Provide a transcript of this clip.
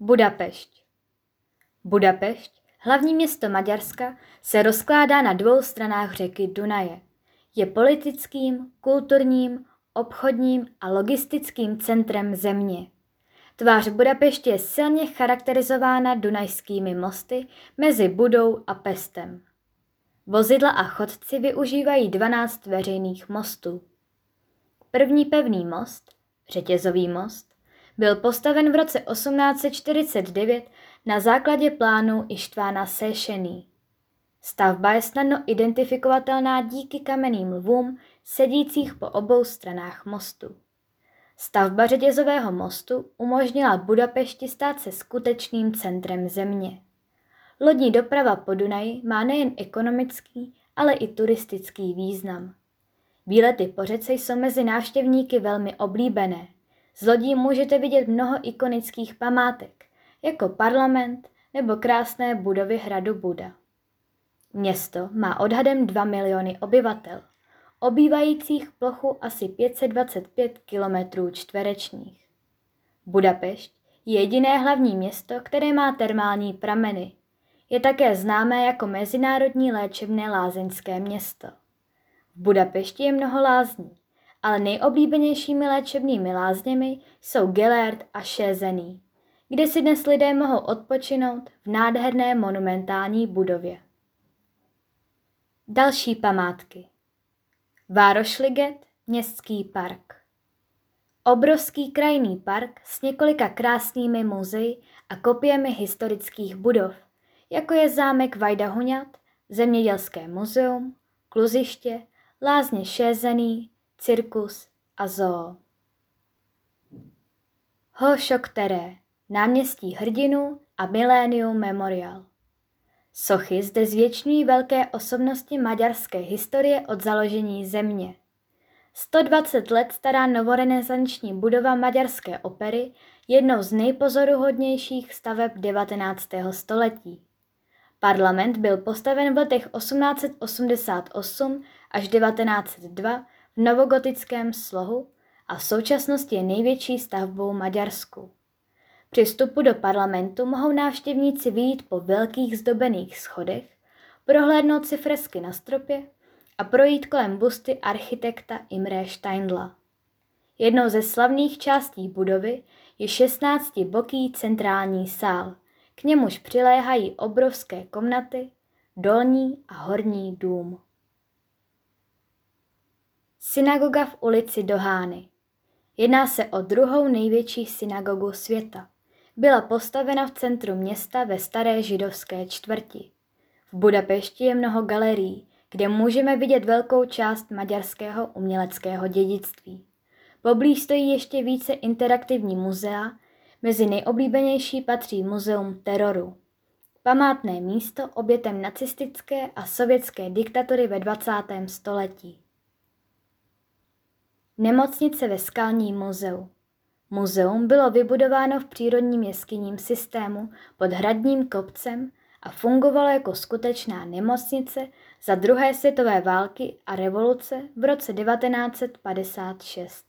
Budapešť. Budapešť, hlavní město Maďarska, se rozkládá na dvou stranách řeky Dunaje. Je politickým, kulturním, obchodním a logistickým centrem země. Tvář Budapešti je silně charakterizována dunajskými mosty mezi Budou a Pestem. Vozidla a chodci využívají 12 veřejných mostů. První pevný most, řetězový most, byl postaven v roce 1849 na základě plánu Ištvána Sešený. Stavba je snadno identifikovatelná díky kamenným lvům sedících po obou stranách mostu. Stavba řetězového mostu umožnila Budapešti stát se skutečným centrem země. Lodní doprava po Dunaji má nejen ekonomický, ale i turistický význam. Výlety po řece jsou mezi návštěvníky velmi oblíbené. Z lodí můžete vidět mnoho ikonických památek, jako parlament nebo krásné budovy hradu Buda. Město má odhadem 2 miliony obyvatel, obývajících plochu asi 525 km čtverečních. Budapešť je jediné hlavní město, které má termální prameny. Je také známé jako mezinárodní léčebné lázeňské město. V Budapešti je mnoho lázní, ale nejoblíbenějšími léčebnými lázněmi jsou Gelert a Šézený, kde si dnes lidé mohou odpočinout v nádherné monumentální budově. Další památky Várošliget, městský park Obrovský krajný park s několika krásnými muzeji a kopiemi historických budov, jako je zámek Vajdahuňat, Zemědělské muzeum, kluziště, lázně Šézený, cirkus a zoo. Hošokteré, náměstí hrdinů a Millennium Memorial. Sochy zde zvětšňují velké osobnosti maďarské historie od založení země. 120 let stará novorenesanční budova maďarské opery jednou z nejpozoruhodnějších staveb 19. století. Parlament byl postaven v letech 1888 až 1902 novogotickém slohu a v současnosti je největší stavbou Maďarsku. Při vstupu do parlamentu mohou návštěvníci vyjít po velkých zdobených schodech, prohlédnout si fresky na stropě a projít kolem busty architekta Imre Steindla. Jednou ze slavných částí budovy je 16-boký centrální sál, k němuž přiléhají obrovské komnaty, dolní a horní dům. Synagoga v ulici Dohány. Jedná se o druhou největší synagogu světa. Byla postavena v centru města ve staré židovské čtvrti. V Budapešti je mnoho galerií, kde můžeme vidět velkou část maďarského uměleckého dědictví. Poblíž stojí ještě více interaktivní muzea, mezi nejoblíbenější patří Muzeum teroru. Památné místo obětem nacistické a sovětské diktatury ve 20. století. Nemocnice ve Skalním muzeu. Muzeum bylo vybudováno v přírodním jeskyním systému pod hradním kopcem a fungovalo jako skutečná nemocnice za druhé světové války a revoluce v roce 1956.